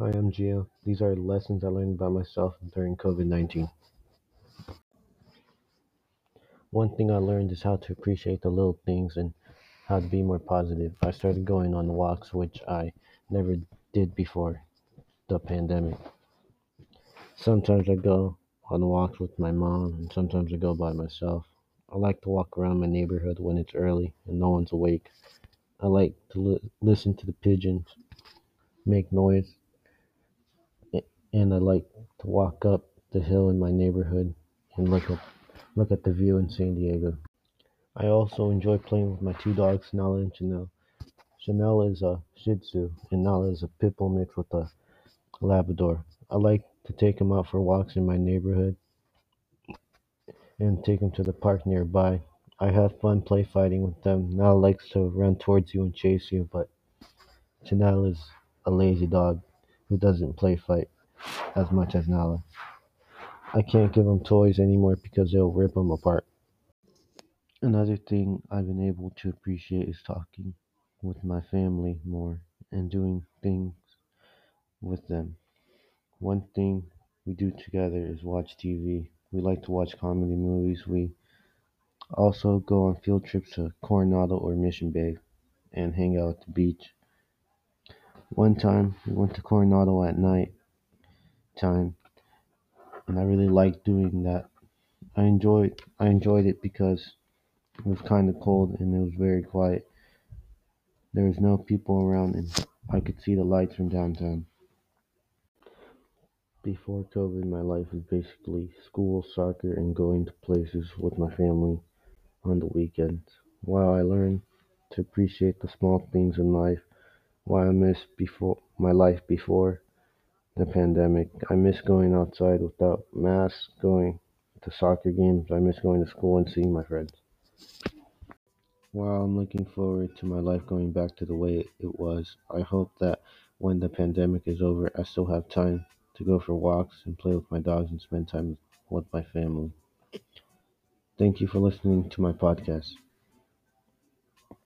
Hi, I'm Gio. These are lessons I learned by myself during COVID 19. One thing I learned is how to appreciate the little things and how to be more positive. I started going on walks, which I never did before the pandemic. Sometimes I go on walks with my mom, and sometimes I go by myself. I like to walk around my neighborhood when it's early and no one's awake. I like to li- listen to the pigeons make noise, and I like to walk up the hill in my neighborhood and look up look at the view in San Diego. I also enjoy playing with my two dogs, Nala and Chanel. Chanel is a Shih Tzu, and Nala is a pit bull mixed with a Labrador. I like to take them out for walks in my neighborhood and take them to the park nearby. I have fun play fighting with them. Nala likes to run towards you and chase you, but Chanel is a lazy dog who doesn't play fight as much as Nala. I can't give them toys anymore because they'll rip them apart. Another thing I've been able to appreciate is talking with my family more and doing things with them. One thing we do together is watch TV. We like to watch comedy movies. We also go on field trips to Coronado or Mission Bay and hang out at the beach. One time we went to Coronado at night time and I really liked doing that. I enjoyed I enjoyed it because it was kind of cold and it was very quiet. There was no people around and I could see the lights from downtown. Before COVID, my life was basically school, soccer, and going to places with my family on the weekends. While I learned to appreciate the small things in life, while I miss before my life before the pandemic, I miss going outside without masks, going to soccer games. I miss going to school and seeing my friends. While I'm looking forward to my life going back to the way it was, I hope that when the pandemic is over, I still have time to go for walks and play with my dogs and spend time with my family. Thank you for listening to my podcast.